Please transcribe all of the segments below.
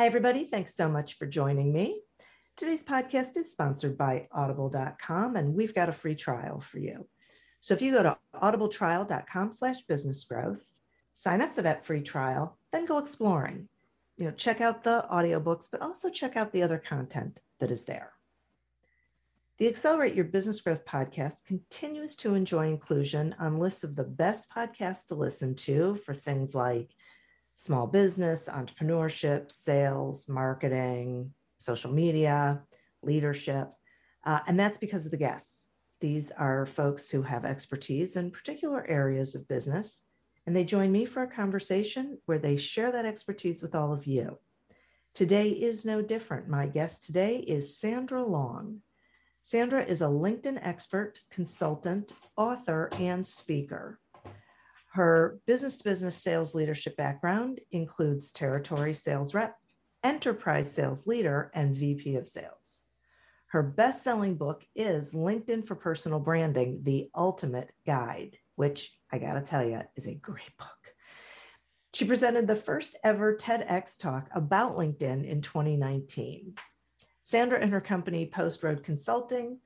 Hi, everybody. Thanks so much for joining me. Today's podcast is sponsored by audible.com, and we've got a free trial for you. So if you go to audibletrial.com slash business growth, sign up for that free trial, then go exploring. You know, check out the audiobooks, but also check out the other content that is there. The Accelerate Your Business Growth podcast continues to enjoy inclusion on lists of the best podcasts to listen to for things like small business, entrepreneurship, sales, marketing, social media, leadership. Uh, and that's because of the guests. These are folks who have expertise in particular areas of business. And they join me for a conversation where they share that expertise with all of you. Today is no different. My guest today is Sandra Long. Sandra is a LinkedIn expert, consultant, author, and speaker. Her business to business sales leadership background includes territory sales rep, enterprise sales leader, and VP of sales. Her best selling book is LinkedIn for Personal Branding The Ultimate Guide, which I got to tell you is a great book. She presented the first ever TEDx talk about LinkedIn in 2019. Sandra and her company, Post Road Consulting,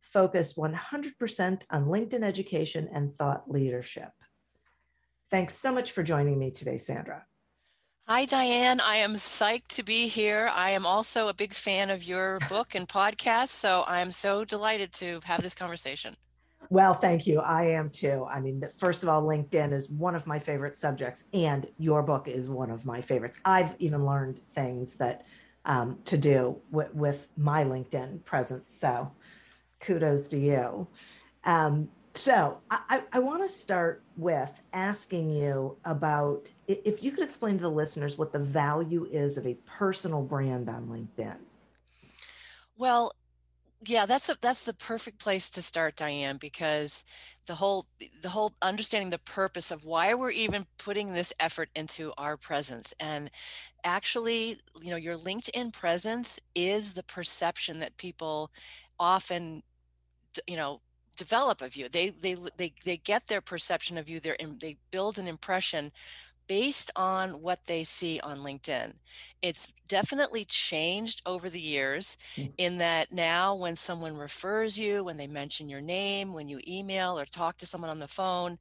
focus 100% on LinkedIn education and thought leadership. Thanks so much for joining me today, Sandra. Hi, Diane. I am psyched to be here. I am also a big fan of your book and podcast, so I'm so delighted to have this conversation. Well, thank you. I am too. I mean, first of all, LinkedIn is one of my favorite subjects, and your book is one of my favorites. I've even learned things that um, to do with, with my LinkedIn presence. So, kudos to you. Um, so I, I want to start with asking you about if you could explain to the listeners what the value is of a personal brand on LinkedIn. Well, yeah, that's a, that's the perfect place to start, Diane, because the whole the whole understanding the purpose of why we're even putting this effort into our presence and actually, you know, your LinkedIn presence is the perception that people often you know develop of you. They they they they get their perception of you. They they build an impression based on what they see on LinkedIn. It's definitely changed over the years mm. in that now when someone refers you, when they mention your name, when you email or talk to someone on the phone,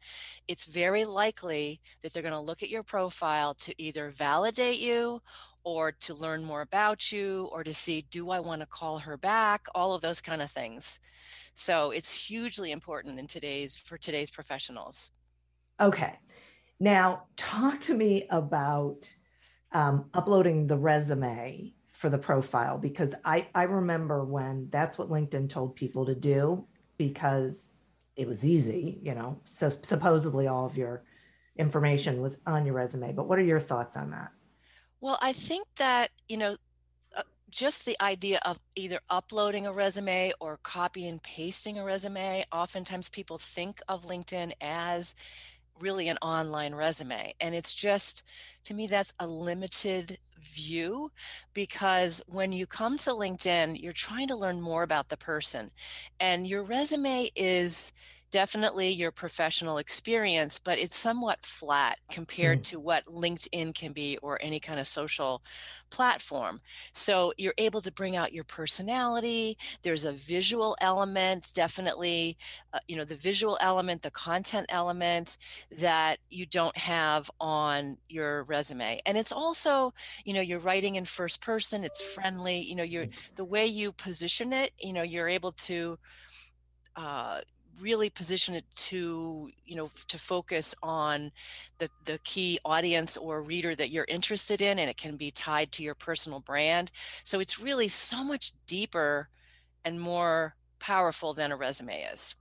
it's very likely that they're going to look at your profile to either validate you or to learn more about you or to see do I want to call her back, all of those kind of things. So it's hugely important in today's for today's professionals. Okay. Now, talk to me about um, uploading the resume for the profile because I, I remember when that's what LinkedIn told people to do because it was easy, you know. So supposedly all of your information was on your resume. But what are your thoughts on that? Well, I think that, you know, uh, just the idea of either uploading a resume or copy and pasting a resume, oftentimes people think of LinkedIn as really an online resume. And it's just, to me, that's a limited view because when you come to LinkedIn, you're trying to learn more about the person. And your resume is definitely your professional experience, but it's somewhat flat compared mm. to what LinkedIn can be or any kind of social platform. So you're able to bring out your personality. There's a visual element, definitely, uh, you know, the visual element, the content element that you don't have on your resume. And it's also, you know, you're writing in first person, it's friendly, you know, you're mm. the way you position it, you know, you're able to uh, really position it to you know to focus on the the key audience or reader that you're interested in and it can be tied to your personal brand so it's really so much deeper and more powerful than a resume is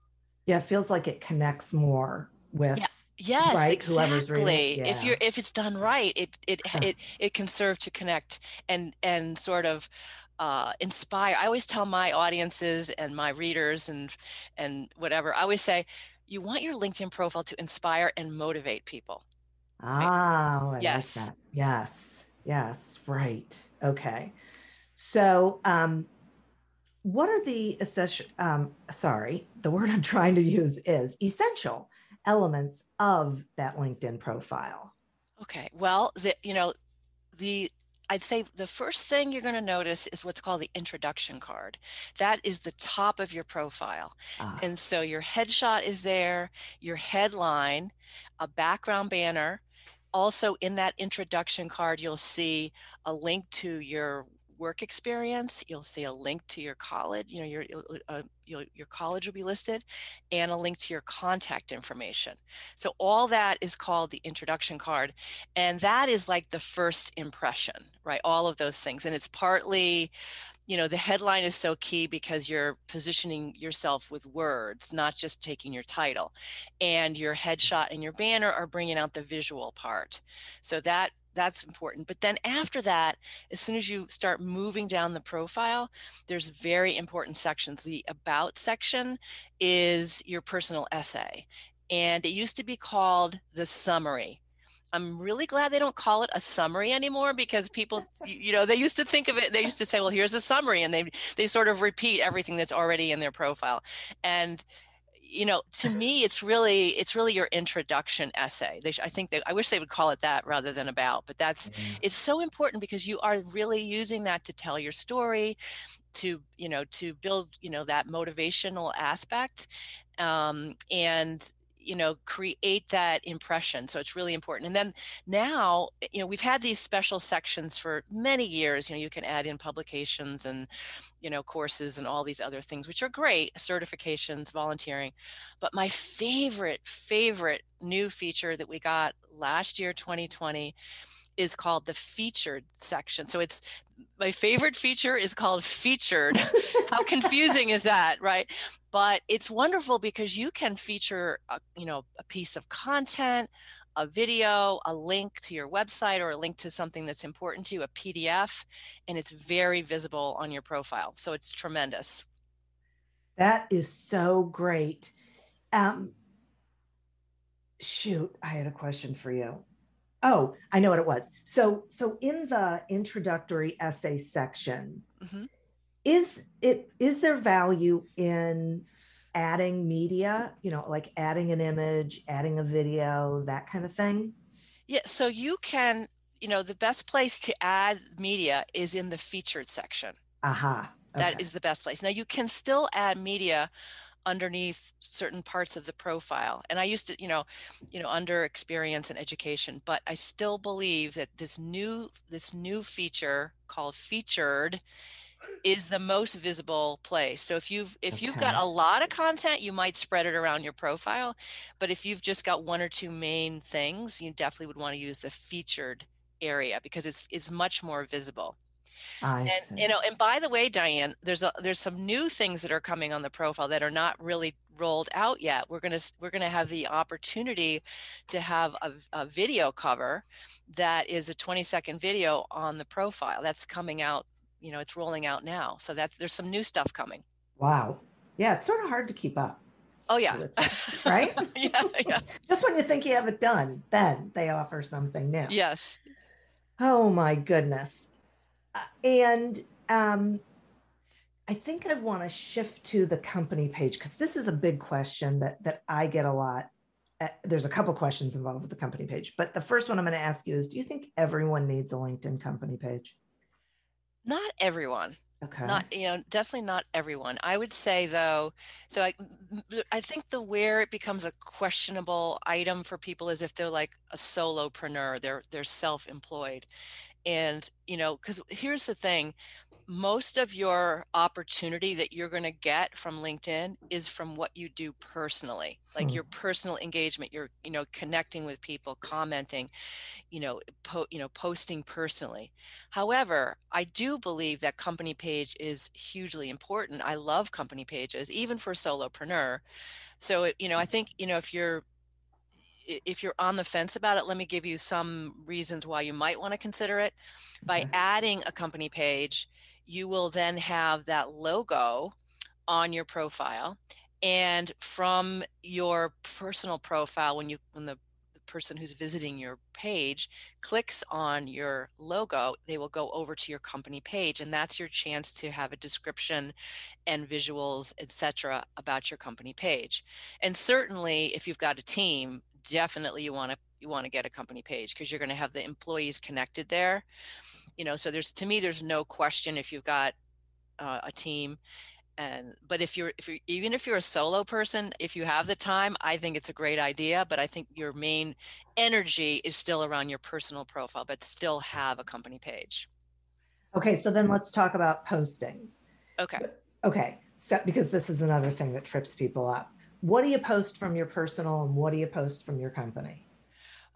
yeah it feels like it connects more with yeah. Yes, right? exactly. Yeah. If you're if it's done right, it it it it can serve to connect and and sort of uh, inspire. I always tell my audiences and my readers and and whatever. I always say, you want your LinkedIn profile to inspire and motivate people. Ah, right? yes, like yes, yes, right. Okay, so um, what are the essential? Um, sorry, the word I'm trying to use is essential elements of that LinkedIn profile. Okay, well, the you know the I'd say the first thing you're going to notice is what's called the introduction card. That is the top of your profile. Ah. And so your headshot is there, your headline, a background banner. Also, in that introduction card, you'll see a link to your work experience. You'll see a link to your college, you know, your, uh, your, your college will be listed and a link to your contact information. So all that is called the introduction card. And that is like the first impression, right? All of those things. And it's partly, you know, the headline is so key because you're positioning yourself with words, not just taking your title. And your headshot and your banner are bringing out the visual part. So that that's important. But then after that, as soon as you start moving down the profile, there's very important sections. The about section is your personal essay. And it used to be called the summary. I'm really glad they don't call it a summary anymore because people, you know, they used to think of it. They used to say, "Well, here's a summary," and they they sort of repeat everything that's already in their profile. And you know to me it's really it's really your introduction essay they sh- i think that i wish they would call it that rather than about but that's mm-hmm. it's so important because you are really using that to tell your story to you know to build you know that motivational aspect um, and you know create that impression so it's really important and then now eh, you know we've had these special sections for many years you know you can add in publications and you know courses and all these other things which are great certifications volunteering but my favorite favorite new feature that we got last year 2020 is called the featured section. So it's my favorite feature is called featured. How confusing is that, right? But it's wonderful because you can feature, a, you know, a piece of content, a video, a link to your website, or a link to something that's important to you, a PDF, and it's very visible on your profile. So it's tremendous. That is so great. Um, shoot, I had a question for you. Oh, I know what it was. So, so in the introductory essay section, mm-hmm. is it is there value in adding media? You know, like adding an image, adding a video, that kind of thing. Yeah. So you can, you know, the best place to add media is in the featured section. Aha. Uh-huh. Okay. That is the best place. Now you can still add media underneath certain parts of the profile and i used to you know you know under experience and education but i still believe that this new this new feature called featured is the most visible place so if you've if okay. you've got a lot of content you might spread it around your profile but if you've just got one or two main things you definitely would want to use the featured area because it's it's much more visible I and see. you know and by the way diane there's a there's some new things that are coming on the profile that are not really rolled out yet we're going to we're to have the opportunity to have a, a video cover that is a 20 second video on the profile that's coming out you know it's rolling out now so that's there's some new stuff coming wow. Yeah, it's sort of hard to keep up. oh yeah right? yeah yeah Just when you think you have it done, then they offer something new. yes Oh my goodness. Uh, and um, I think I want to shift to the company page because this is a big question that that I get a lot. Uh, there's a couple questions involved with the company page, but the first one I'm going to ask you is: Do you think everyone needs a LinkedIn company page? not everyone Okay. not you know definitely not everyone i would say though so i i think the where it becomes a questionable item for people is if they're like a solopreneur they're they're self-employed and you know because here's the thing most of your opportunity that you're going to get from linkedin is from what you do personally like Hmm. your personal engagement you're you know connecting with people commenting you know po- you know posting personally. However i do believe that company page is hugely important. I love company pages even for solopreneur. So you know i think you know if you're if you're on the fence about it let me give you some reasons why you might want to consider it. By adding a company page you will then have that logo on your profile and from your personal profile when you when the, the person who's visiting your page clicks on your logo they will go over to your company page and that's your chance to have a description and visuals etc about your company page. And certainly if you've got a team definitely you want to you want to get a company page because you're going to have the employees connected there you know so there's to me there's no question if you've got uh, a team and but if you're if you're even if you're a solo person if you have the time i think it's a great idea but i think your main energy is still around your personal profile but still have a company page Okay, so then let's talk about posting. okay Okay, so because this is another thing that trips people up. What do you post from your personal and what do you post from your company?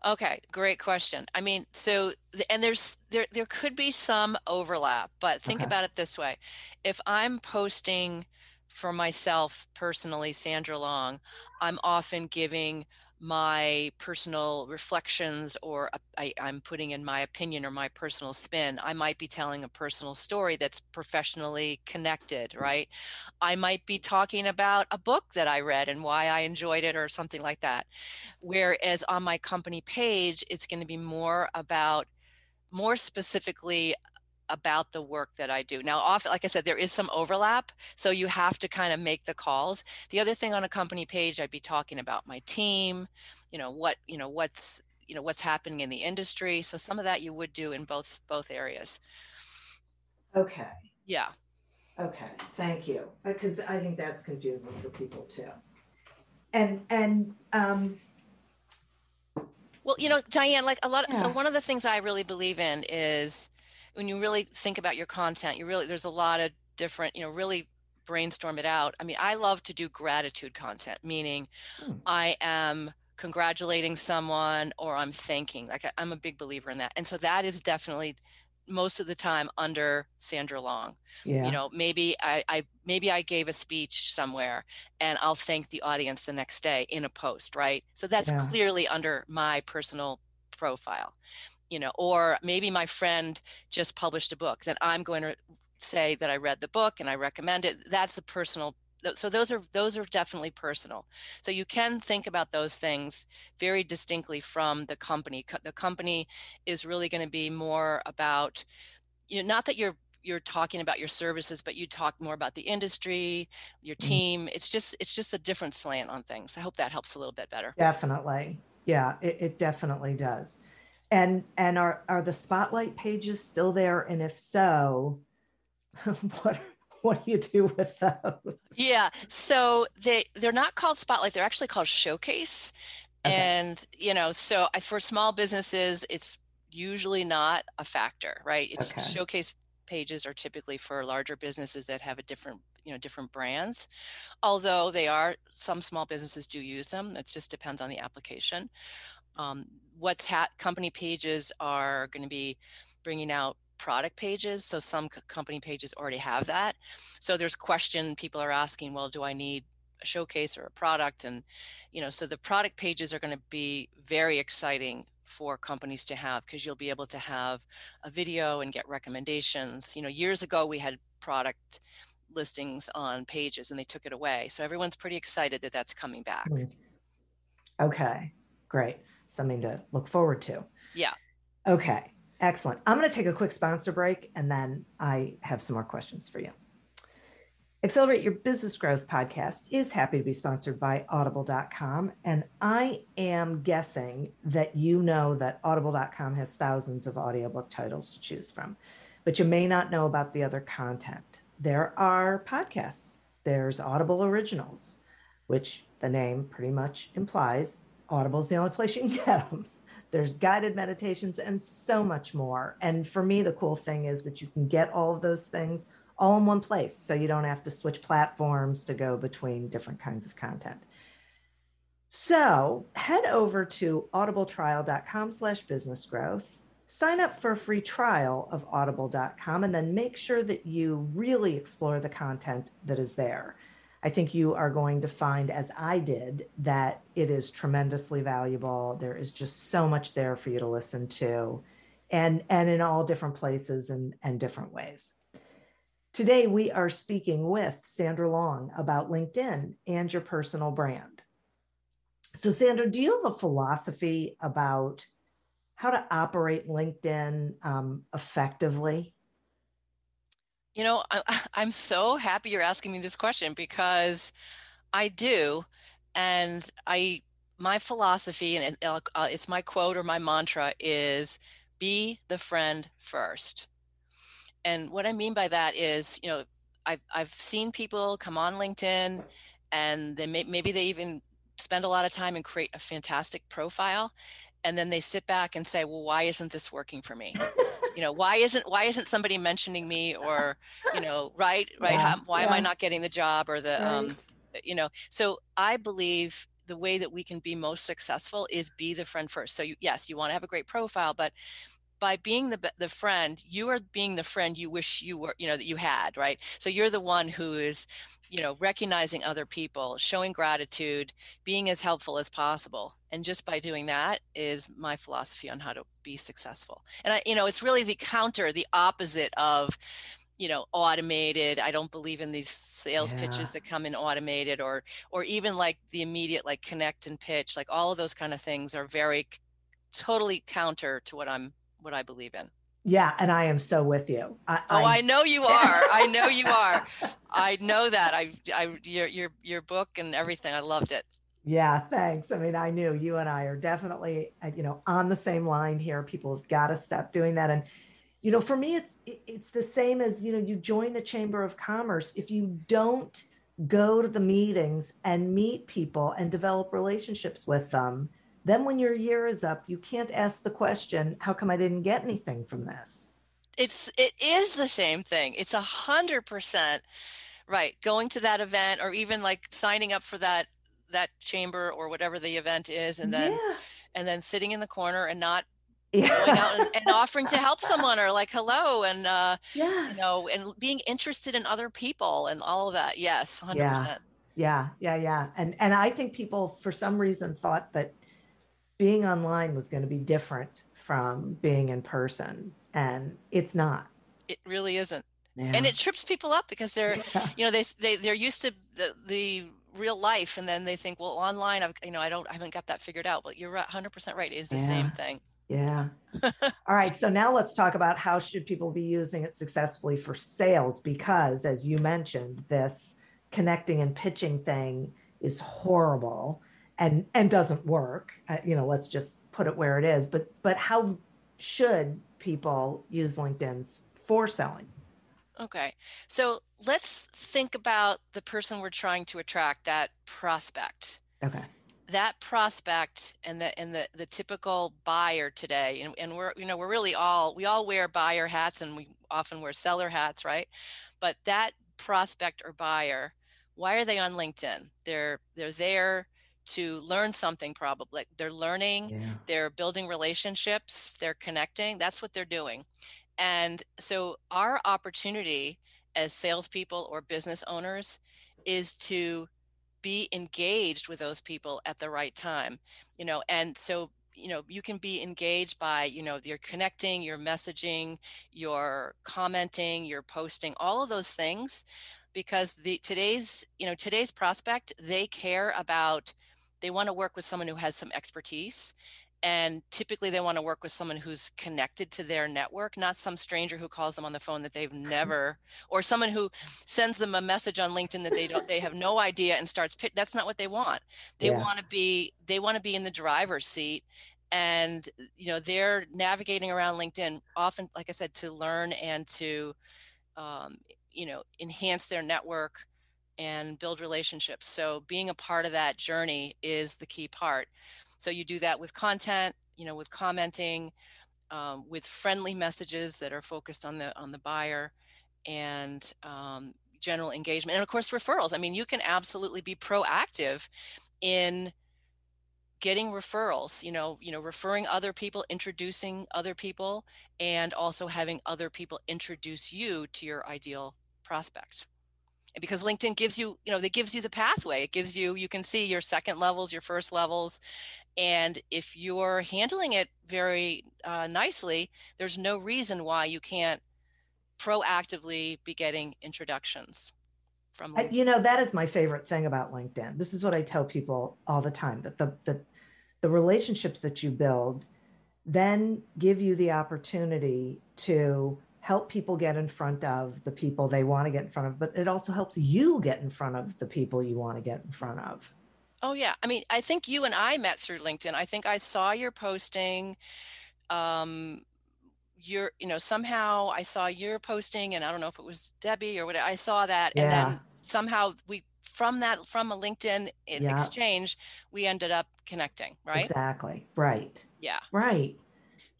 Okay, great question. I mean, so and there's there there could be some overlap, but think Okay. about it this way. If I'm posting for myself personally, Sandra Long, I'm often giving my personal reflections or I, am putting in my opinion or my personal spin. I might be telling a personal story that's professionally connected, right? I might be talking about a book that I read and why I enjoyed it or something like that. Whereas on my company page, it's going to be more about, more specifically about the work that I do. Now, often, like I said, there is some overlap. So you have to kind of make the calls. The other thing on a company page, I'd be talking about my team, you know, what, you know, what's, you know, what's happening in the industry. So some of that you would do in both, both areas. Okay, Yeah. okay, thank you. Because I think that's confusing for people too. And, and, um, Well, you know, Diane, like a lot, so Yeah. one of the things I really believe in is when you really think about your content, you really, there's a lot of different, you know, really brainstorm it out. I mean, I love to do gratitude content, meaning Hmm. I am congratulating someone or I'm thanking. Like I- I'm a big believer in that. And so that is definitely most of the time under Sandra Long yeah. you know maybe I, I maybe i gave a speech somewhere and i'll thank the audience the next day in a post right so that's Yeah. clearly under my personal profile you know or maybe my friend just published a book then i'm going to say that i read the book and i recommend it that's a personal so those are those are definitely personal so you can think about those things very distinctly from the company the company is really going to be more about you know not that you're you're talking about your services but you talk more about the industry your Mhm. team it's just it's just a different slant on things i hope that helps a little bit better Definitely. Yeah, it, it definitely does. And and are are the spotlight pages still there? And if so, what what do you do with those? yeah so they they're not called spotlight they're actually called showcase Okay. and you know so I, for small businesses it's usually not a factor right it's Okay. showcase pages are typically for larger businesses that have a different you know different brands although they are some small businesses do use them it just depends on the application um, what's ha- company pages are going to be bringing out product pages. So some company pages already have that. So there's question people are asking, well, do I need a showcase or a product? And, you know, so the product pages are going to be very exciting for companies to have because you'll be able to have a video and get recommendations. You know, years ago we had product listings on pages and they took it away. So everyone's pretty excited that that's coming back. Hmm. Okay, great. Something to look forward to. Yeah. Okay, excellent. I'm going to take a quick sponsor break and then I have some more questions for you. Accelerate Your Business Growth podcast is happy to be sponsored by audible.com. And I am guessing that you know that audible.com has thousands of audiobook titles to choose from, but you may not know about the other content. There are podcasts, there's Audible Originals, which the name pretty much implies Audible is the only place you can get them. There's guided meditations and so much more. And for me, the cool thing is that you can get all of those things all in one place. So you don't have to switch platforms to go between different kinds of content. So head over to audibletrial.com slash business growth, sign up for a free trial of audible.com, and then make sure that you really explore the content that is there. I think you are going to find, as I did, that it is tremendously valuable. There is just so much there for you to listen to, and, and in all different places and, and different ways. Today, we are speaking with Sandra Long about LinkedIn and your personal brand. So, Sandra, do you have a philosophy about how to operate LinkedIn um, effectively? You know, I, I'm so happy you're asking me this question because I do. And I, my philosophy, and uh, it's my quote or my mantra is be the friend first and what I mean by that is, you know, I've I've seen people come on LinkedIn, and they may, maybe they even spend a lot of time and create a fantastic profile, and then they sit back and say, well, why isn't this working for me? You know, why isn't why isn't somebody mentioning me or, you know, right, right? Yeah, How, why yeah. am I not getting the job or the, Right. um, you know? So I believe the way that we can be most successful is be the friend first. So you, yes, you want to have a great profile, but by being the the friend, you are being the friend you wish you were, you know, that you had, right? So you're the one who is, you know, recognizing other people, showing gratitude, being as helpful as possible. And just by doing that is my philosophy on how to be successful. And I, you know, it's really the counter, the opposite of, you know, automated. I don't believe in these sales Yeah. pitches that come in automated or or even like the immediate like connect and pitch. Like all of those kind of things are very totally counter to what I'm what I believe in. Yeah, and I am so with you. I, Oh, I know you are. I know you are. I know that. I, I, your, your, your book and everything. I loved it. Yeah, thanks. I mean, I knew you and I are definitely, uh, you know, on the same line here. People have got to stop doing that. And, you know, for me, it's it's the same as you know, you join a chamber of commerce. If you don't go to the meetings and meet people and develop relationships with them, then when your year is up, you can't ask the question, "How come I didn't get anything from this?" It's, it is the same thing. It's a hundred percent right. Going to that event or even like signing up for that, that chamber or whatever the event is. And then, yeah, and then sitting in the corner and not yeah, going out and, and offering to help someone or like, hello. And, uh, yes. you know, and being interested in other people and all of that. Yes. hundred Yeah. Yeah, yeah, yeah. And and I think people for some reason thought that being online was going to be different from being in person and it's not. It really isn't. Yeah. And it trips people up because they're, yeah. you know they they they're used to the the real life and then they think well online I've you know I don't I haven't got that figured out but you're 100% right it is the same thing Yeah. All right, so now let's talk about how should people be using it successfully for sales because as you mentioned this connecting and pitching thing is horrible and and doesn't work. Uh, you know, let's just put it where it is, but but how should people use LinkedIn's for selling? okay so let's think about the person we're trying to attract that prospect Okay. that prospect and the and the the typical buyer today and, and we're you know we're really all we all wear buyer hats and we often wear seller hats right but that prospect or buyer why are they on linkedin they're they're there to learn something probably they're learning Yeah. they're building relationships they're connecting that's what they're doing And so our opportunity as salespeople or business owners is to be engaged with those people at the right time, you know, and so you know you can be engaged by you know you're connecting your messaging your commenting your posting all of those things because the today's you know today's prospect they care about they want to work with someone who has some expertise and typically they want to work with someone who's connected to their network not some stranger who calls them on the phone that they've never or someone who sends them a message on linkedin that they don't they have no idea and starts that's not what they want they yeah. want to be they want to be in the driver's seat and you know they're navigating around linkedin often like i said to learn and to um, you know enhance their network and build relationships. So being a part of that journey is the key part. So you do that with content, you know, with commenting, um, with friendly messages that are focused on the on the buyer, and um, general engagement, and of course referrals. I mean, you can absolutely be proactive in getting referrals you know you know referring other people introducing other people and also having other people introduce you to your ideal prospect because linkedin gives you you know it gives you the pathway it gives you you can see your second levels your first levels and if you're handling it very uh, nicely, there's no reason why you can't proactively be getting introductions from. LinkedIn. You know, that is my favorite thing about LinkedIn. This is what I tell people all the time that the, the, the relationships that you build then give you the opportunity to help people get in front of the people they want to get in front of, but it also helps you get in front of the people you want to get in front of. Oh yeah. I mean, I think you and I met through LinkedIn. I think I saw your posting. Um, your, you know, somehow I saw your posting, and I don't know if it was Debbie or what. I saw that, and then somehow we from that from a LinkedIn yeah. exchange, we ended up connecting. Right. Exactly. Right. Yeah. Right.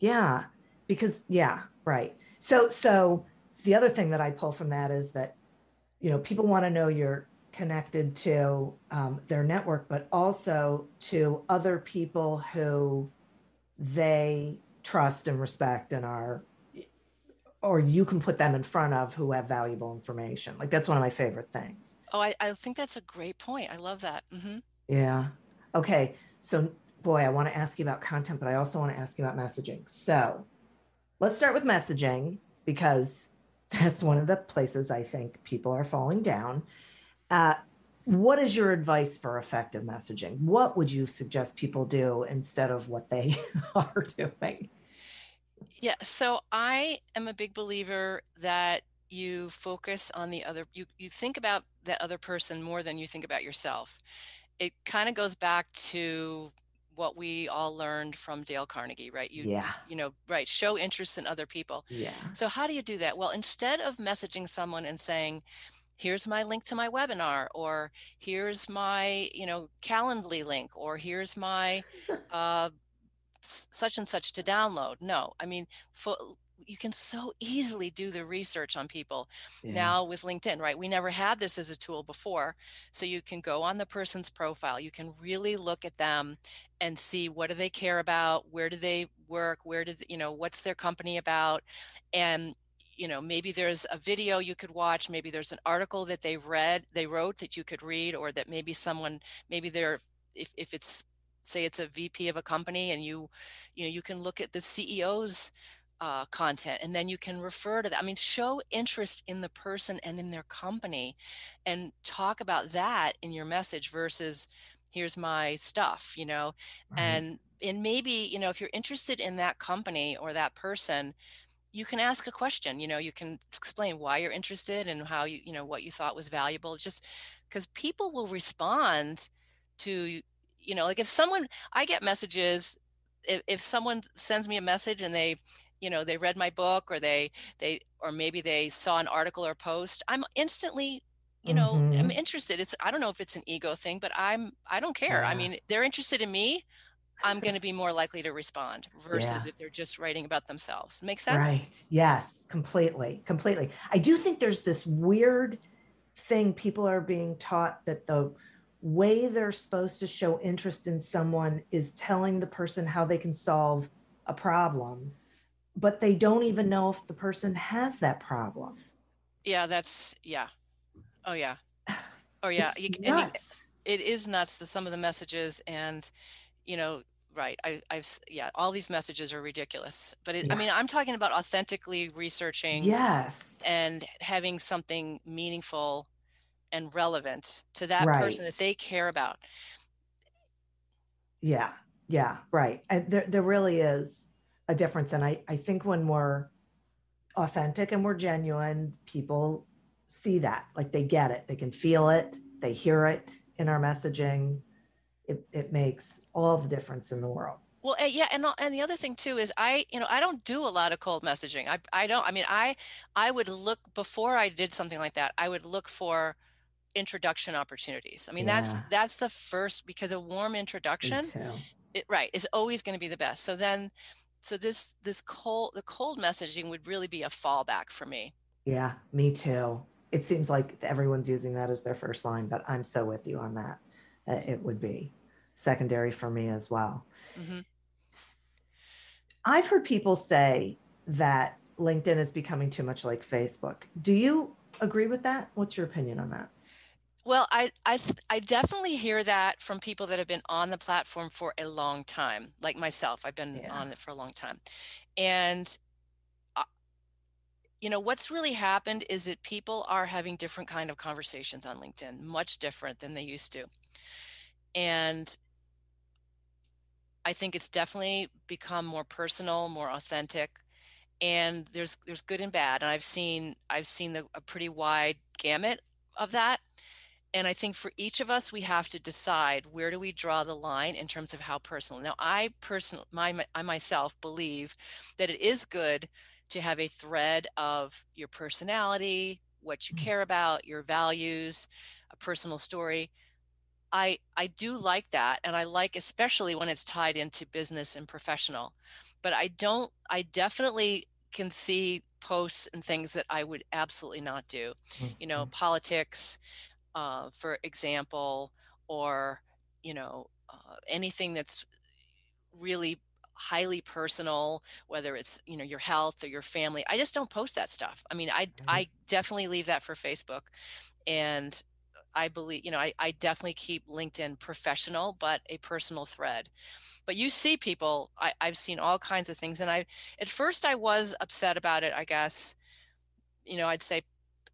Yeah. Because yeah. Right. So so the other thing that I pull from that is that, you know, people want to know you're connected to um, their network, but also to other people who they trust and respect and are, or you can put them in front of who have valuable information. Like that's one of my favorite things. Oh, I, I think that's a great point. I love that. Mm-hmm. Yeah. Okay. So, boy, I want to ask you about content, but I also want to ask you about messaging. So, let's start with messaging because that's one of the places I think people are falling down. Uh, what is your advice for effective messaging? What would you suggest people do instead of what they are doing? Yeah, so I am a big believer that you focus on the other you you think about that other person more than you think about yourself. It kind of goes back to what we all learned from Dale Carnegie, right? You, yeah. you know, right. Show interest in other people. Yeah. So how do you do that? Well, instead of messaging someone and saying, here's my link to my webinar or here's my you know calendly link or here's my uh, such and such to download no i mean for, you can so easily do the research on people yeah. now with linkedin right we never had this as a tool before so you can go on the person's profile you can really look at them and see what do they care about where do they work where do they, you know what's their company about and you know maybe there's a video you could watch maybe there's an article that they read they wrote that you could read or that maybe someone maybe they're if, if it's say it's a vp of a company and you you know you can look at the ceo's uh, content and then you can refer to that. I mean show interest in the person and in their company and talk about that in your message versus here's my stuff you know? Mm-hmm. and and maybe you know if you're interested in that company or that person you can ask a question you know? You can explain why you're interested and how you you know what you thought was valuable just because people will respond to you know like if someone i get messages if, if someone sends me a message and they you know they read my book or they they or maybe they saw an article or post i'm instantly you know mm-hmm. i'm interested it's i don't know if it's an ego thing but i'm i don't care yeah. i mean they're interested in me I'm going to be more likely to respond versus yeah. if they're just writing about themselves. Make sense? Right. Yes, completely. Completely. I do think there's this weird thing people are being taught that the way they're supposed to show interest in someone is telling the person how they can solve a problem but they don't even know if the person has that problem. Yeah, that's yeah. Oh yeah. Oh yeah. It's You, c- and you- nuts. it is nuts to some of the messages and you know right I, i've yeah all these messages are ridiculous but it, i mean i'm talking about authentically researching yes. and having something meaningful and relevant to that person that they care about Yeah, yeah, right. And there, there really is a difference. And I, I think when we're authentic and we're genuine, people see that, like they get it, they can feel it, they hear it in our messaging. It, it makes all the difference in the world. well uh, yeah and, and the other thing too is i you know i don't do a lot of cold messaging i, I don't i mean i i would look before i did something like that i would look for introduction opportunities i mean that's Yeah. that's the first because a warm introduction it, right is always going to be the best so then so this this cold the cold messaging would really be a fallback for me Yeah, me too. It seems like everyone's using that as their first line, but I'm so with you on that. Uh, It would be secondary for me as well. hmm s- I've heard people say that LinkedIn is becoming too much like Facebook. Do you agree with that? What's your opinion on that? Well I, I i definitely hear that from people that have been on the platform for a long time like myself i've been Yeah. on it for a long time. And uh, you know what's really happened is that people are having different kind of conversations on linkedin much different than they used to. And i think it's definitely become more personal more authentic and there's there's good and bad and i've seen i've seen the, a pretty wide gamut of that and i think for each of us we have to decide where do we draw the line in terms of how personal now i personally my, i myself believe that it is good to have a thread of your personality what you Mm. care about your values a personal story I I do like that and I like especially when it's tied into business and professional. But I don't I definitely can see posts and things that I would absolutely not do. You know, Mhm. politics uh, for example or you know uh, anything that's really highly personal whether it's you know your health or your family i just don't post that stuff i mean i Mhm. i definitely leave that for facebook and I believe, you know, I, I definitely keep LinkedIn professional, but a personal thread. But you see people, I, I've seen all kinds of things. And I, at first, I was upset about it, I guess. You know, I'd say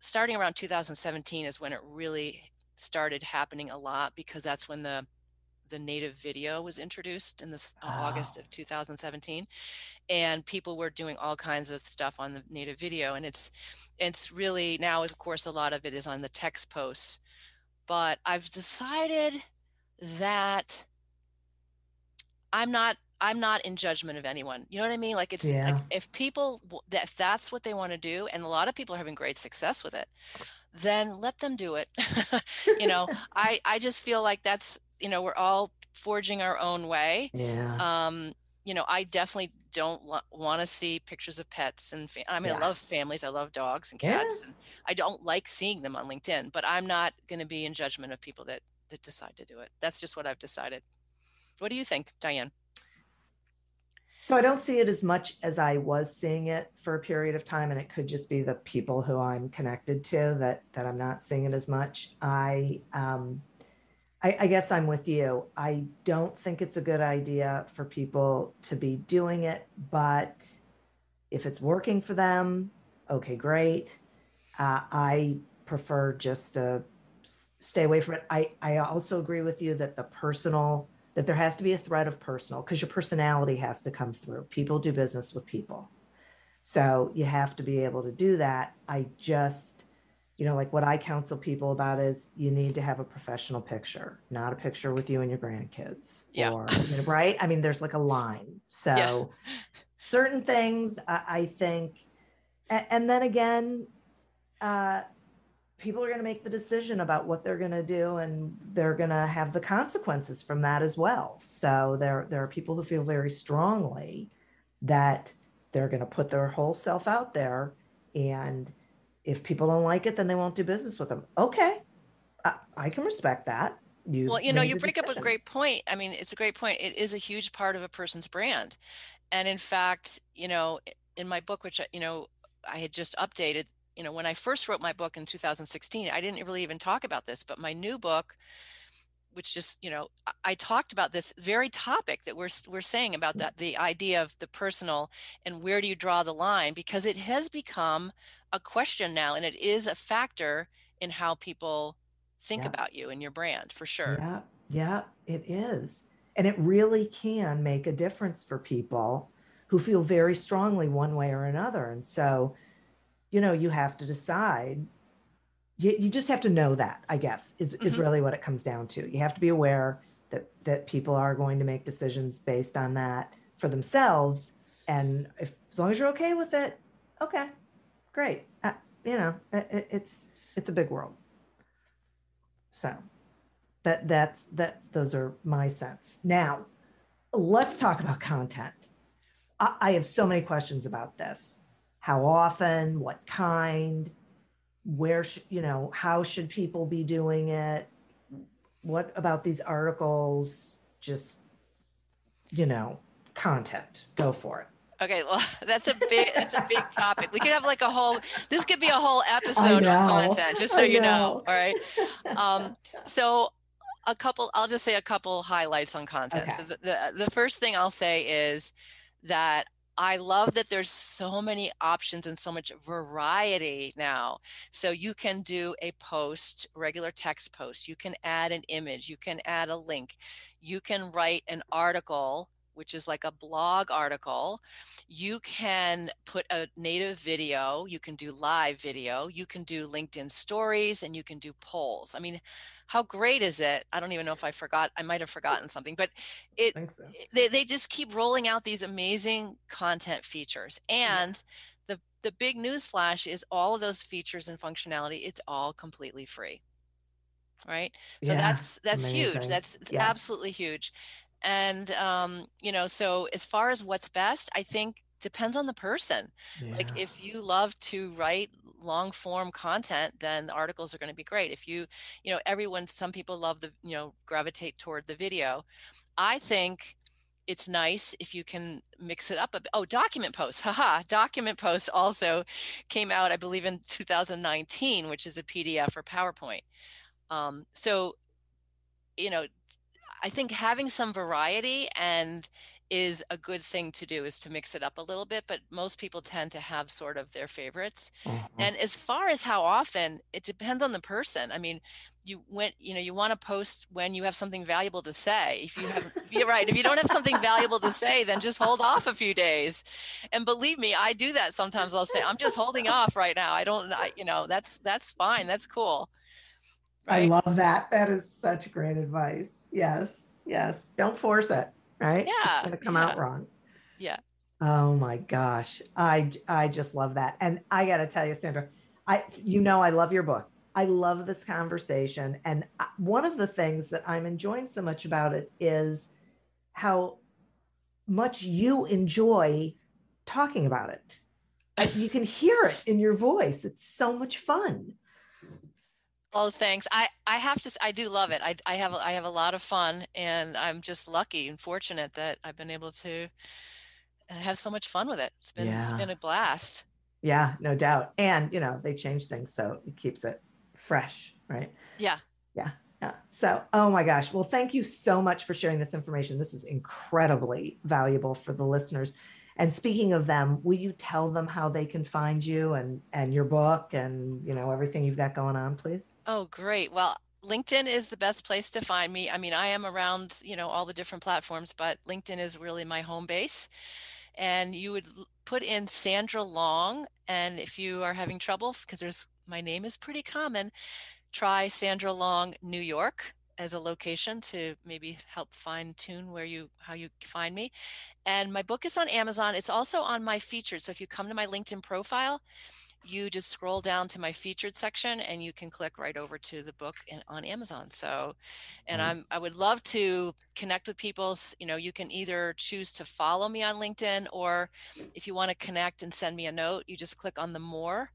starting around 2017 is when it really started happening a lot because that's when the the native video was introduced in this uh, August Oh. of 2017 and people were doing all kinds of stuff on the native video and it's it's really now of course a lot of it is on the text posts but I've decided that I'm not I'm not in judgment of anyone. You know what I mean? Like it's like if people that if that's what they want to do and a lot of people are having great success with it, then let them do it. you know, I I just feel like that's, you know, we're all forging our own way. yeah. Um, you know, I definitely don't lo- want to see pictures of pets and I mean, Yeah. I love families. I love dogs and Yeah. cats. And I don't like seeing them on LinkedIn, but I'm not going to be in judgment of people that that decide to do it. That's just what I've decided. What do you think, Diane? So I don't see it as much as I was seeing it for a period of time, and it could just be the people who I'm connected to that that I'm not seeing it as much. I um, I, I guess I'm with you. I don't think it's a good idea for people to be doing it, but if it's working for them, okay, great. Uh, I prefer just to stay away from it. I I also agree with you that the personal that there has to be a thread of personal because your personality has to come through. People do business with people. So you have to be able to do that. I just, you know, like what I counsel people about is you need to have a professional picture, not a picture with you and your grandkids. Yeah. Or, you know, right? I mean, there's like a line. So certain things I, I think, and, and then again, uh, people are going to make the decision about what they're going to do and they're going to have the consequences from that as well so there there are people who feel very strongly that they're going to put their whole self out there and if people don't like it then they won't do business with them okay i, I can respect that you well, you know, you bring up a great point. I mean, it's a great point. It is a huge part of a person's brand. And in fact, you know, in my book, which you know I had just updated. You know, when I first wrote my book in 2016, I didn't really even talk about this, but my new book which just you know I, talked about this very topic that we're we're saying about mm. that the idea of the personal and where do you draw the line? Because it has become a question now and it is a factor in how people think yeah. about you and your brand for sure. Yeah yeah it is. And it really can make a difference for people who feel very strongly one way or another and so you know you have to decide. You, you just have to know that i guess is, mm-hmm. is really what it comes down to. You have to be aware that that people are going to make decisions based on that for themselves. And if as long as you're okay with it okay great. Uh, you know it, it's it's a big world. So that that's that those are my sense now let's talk about content. I, I have so many questions about this how often what kind where sh- you know how should people be doing it? What about these articles? Just you know content. Go for it. Okay well that's a big that's a big topic. We could have like a whole this could be a whole episode on content just so you know. know. all right? Um so a couple i'll just say a couple highlights on content. Okay. so the, the, the first thing i'll say is that I love that there's so many options and so much variety now. So you can do a post, regular text post, you can add an image, you can add a link, you can write an article which is like a blog article. You can put a native video, you can do live video, you can do LinkedIn stories, and you can do polls. I mean, how great is it? I don't even know if I forgot, I might have forgotten something, but it so. they, they just keep rolling out these amazing content features. And yeah. the the big news flash is all of those features and functionality, it's all completely free right so yeah, that's that's amazing. huge that's yes. absolutely huge and um, you know so as far as what's best i think depends on the person yeah. like if you love to write long form content then articles are going to be great if you you know everyone some people love the you know gravitate toward the video i think it's nice if you can mix it up a bit. oh document posts haha document posts also came out i believe in 2019 which is a pdf or powerpoint um, so you know I think having some variety and is a good thing to do is to mix it up a little bit but most people tend to have sort of their favorites. Mm-hmm. and as far as how often it depends on the person. I mean you went you know you want to post when you have something valuable to say. If you have you're right if you don't have something valuable to say then just hold off a few days. And believe me i do that sometimes. I'll say i'm just holding off right now. I don't I, you know that's that's fine. That's cool Right? I love that. That is such great advice. Yes. Yes. Don't force it. Right. Yeah. It's going to come yeah. out wrong. Yeah. Oh my gosh. I I just love that. And I got to tell you Sandra, I you know I love your book. I love this conversation and uh, one of the things that I'm enjoying so much about it is how much you enjoy talking about it. you can hear it in your voice. It's so much fun. Oh, thanks. I, I have to, I do love it. I, I have, I have a lot of fun and I'm just lucky and fortunate that I've been able to uh, have so much fun with it. It's been, yeah. it's been a blast. Yeah, no doubt. And, you know, they change things. So it keeps it fresh. Right. Yeah. Yeah. Yeah. So, oh my gosh. Well, thank you so much for sharing this information. This is incredibly valuable for the listeners. And speaking of them, will you tell them how they can find you and and your book and you know everything you've got going on, please? Oh, great. Well, LinkedIn is the best place to find me. I mean, I am around, you know, all the different platforms, but LinkedIn is really my home base. And you would put in Sandra Long, and if you are having trouble, because there's my name is pretty common, try Sandra Long New York as a location to maybe help fine tune where you how you find me. And my book is on amazon. It's also on my featured. So if you come to my linkedin profile you just scroll down to my featured section and you can click right over to the book in, on amazon. So and nice. i'm i would love to connect with people. You know you can either choose to follow me on linkedin or if you want to connect and send me a note you just click on the more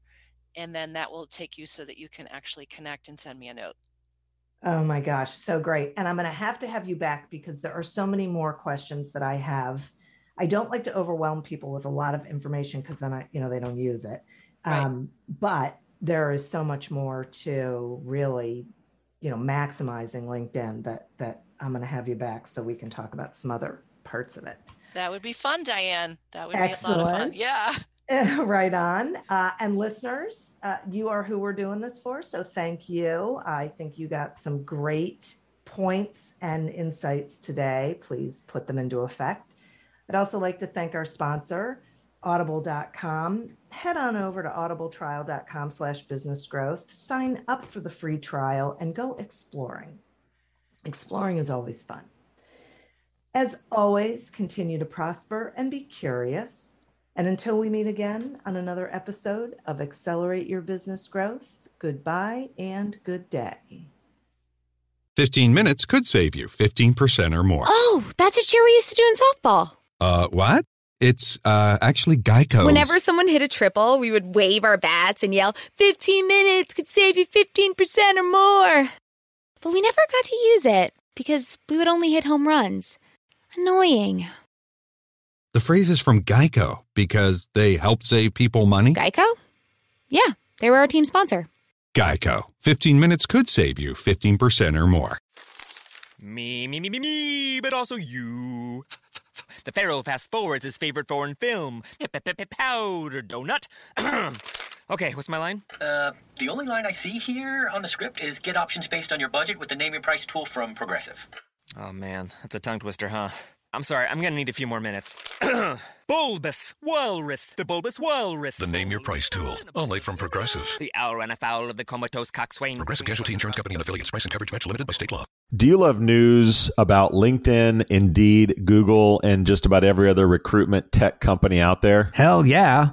and then that will take you so that you can actually connect and send me a note Oh my gosh, so great. And I'm going to have to have you back because there are so many more questions that I have I don't like to overwhelm people with a lot of information because then I, you know, they don't use it. Right. Um, but there is so much more to really, you know, maximizing LinkedIn that that I'm going to have you back so we can talk about some other parts of it. That would be fun, Diane. That would be a lot of fun. Excellent. Yeah. right on. Uh, and listeners, uh, you are who we're doing this for. So thank you. I think you got some great points and insights today. Please put them into effect. I'd also like to thank our sponsor, audible.com. Head on over to audibletrial.com slash business growth, sign up for the free trial, and go exploring. Exploring is always fun. As always, continue to prosper and be curious. And until we meet again on another episode of Accelerate Your Business Growth, goodbye and good day. 15 minutes could save you 15% or more. Oh, that's a cheer we used to do in softball. Uh, what? It's uh actually Geico. Whenever someone hit a triple, we would wave our bats and yell, 15 minutes could save you 15% or more. But we never got to use it because we would only hit home runs. Annoying. The phrase is from Geico because they help save people money. Geico? Yeah, they were our team sponsor. Geico. 15 minutes could save you 15% or more. Me, me, me, me, me, but also you. The Pharaoh fast forwards his favorite foreign film, Powder Donut. okay, what's my line? Uh, the only line I see here on the script is get options based on your budget with the name your price tool from Progressive. Oh man, that's a tongue twister, huh? I'm sorry, I'm gonna need a few more minutes. bulbous Walrus, the Bulbous Walrus. The Name Your Price tool. Only from Progressive. The owl ran afoul of the comatose coxswain. Progressive Casualty Insurance Company and affiliates. Price and coverage match limited by state law. Do you love news about LinkedIn, Indeed, Google, and just about every other recruitment tech company out there? Hell yeah.